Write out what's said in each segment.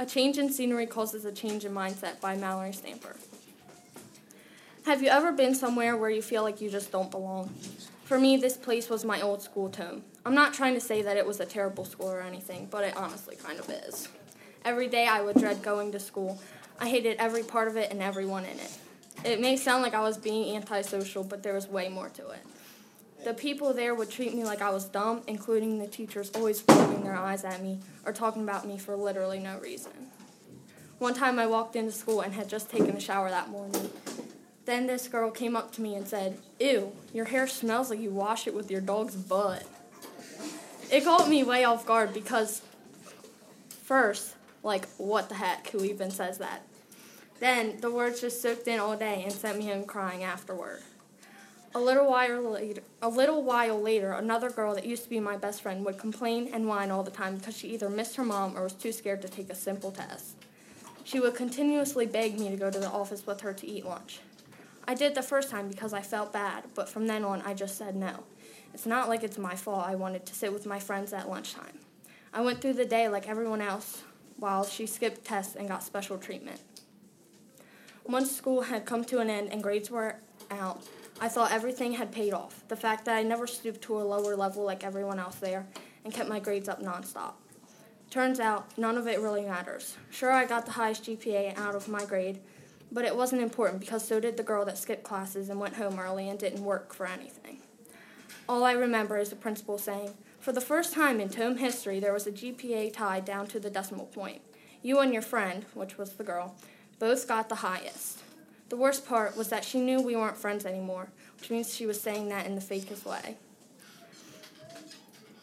A Change in Scenery Causes a Change in Mindset by Mallory Stamper. Have you ever been somewhere where you feel like you just don't belong? For me, this place was my old school home. I'm not trying to say that it was a terrible school or anything, but it honestly kind of is. Every day I would dread going to school. I hated every part of it and everyone in it. It may sound like I was being antisocial, but there was way more to it. The people there would treat me like I was dumb, including the teachers always rolling their eyes at me or talking about me for literally no reason. One time I walked into school and had just taken a shower that morning. Then this girl came up to me and said, Ew, your hair smells like you washed it with your dog's butt. It caught me way off guard because, first, like, what the heck? Who even says that? Then the words just soaked in all day and sent me home crying afterward. A little while later, a little while later, another girl that used to be my best friend would complain and whine all the time because she either missed her mom or was too scared to take a simple test. She would continuously beg me to go to the office with her to eat lunch. I did the first time because I felt bad, but from then on I just said no. It's not like it's my fault I wanted to sit with my friends at lunchtime. I went through the day like everyone else while she skipped tests and got special treatment. Once school had come to an end and grades were out, I thought everything had paid off. The fact that I never stooped to a lower level like everyone else there and kept my grades up nonstop. Turns out, none of it really matters. Sure, I got the highest GPA out of my grade, but it wasn't important because so did the girl that skipped classes and went home early and didn't work for anything. All I remember is the principal saying, For the first time in Tome history, there was a GPA tie down to the decimal point. You and your friend, which was the girl, both got the highest. The worst part was that she knew we weren't friends anymore, which means she was saying that in the fakest way.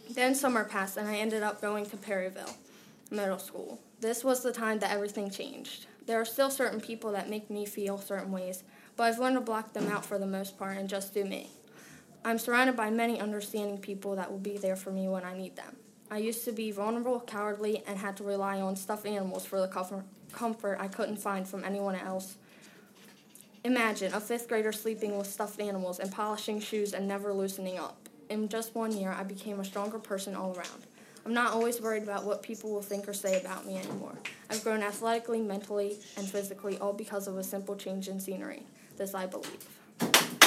Then summer passed, and I ended up going to Perryville Middle School. This was the time that everything changed. There are still certain people that make me feel certain ways, but I've learned to block them out for the most part and just do me. I'm surrounded by many understanding people that will be there for me when I need them. I used to be vulnerable, cowardly, and had to rely on stuffed animals for the comfort I couldn't find from anyone else Imagine a fifth grader sleeping with stuffed animals and polishing shoes and never loosening up. In just one year, I became a stronger person all around. I'm not always worried about what people will think or say about me anymore. I've grown athletically, mentally, and physically, all because of a simple change in scenery. This I believe.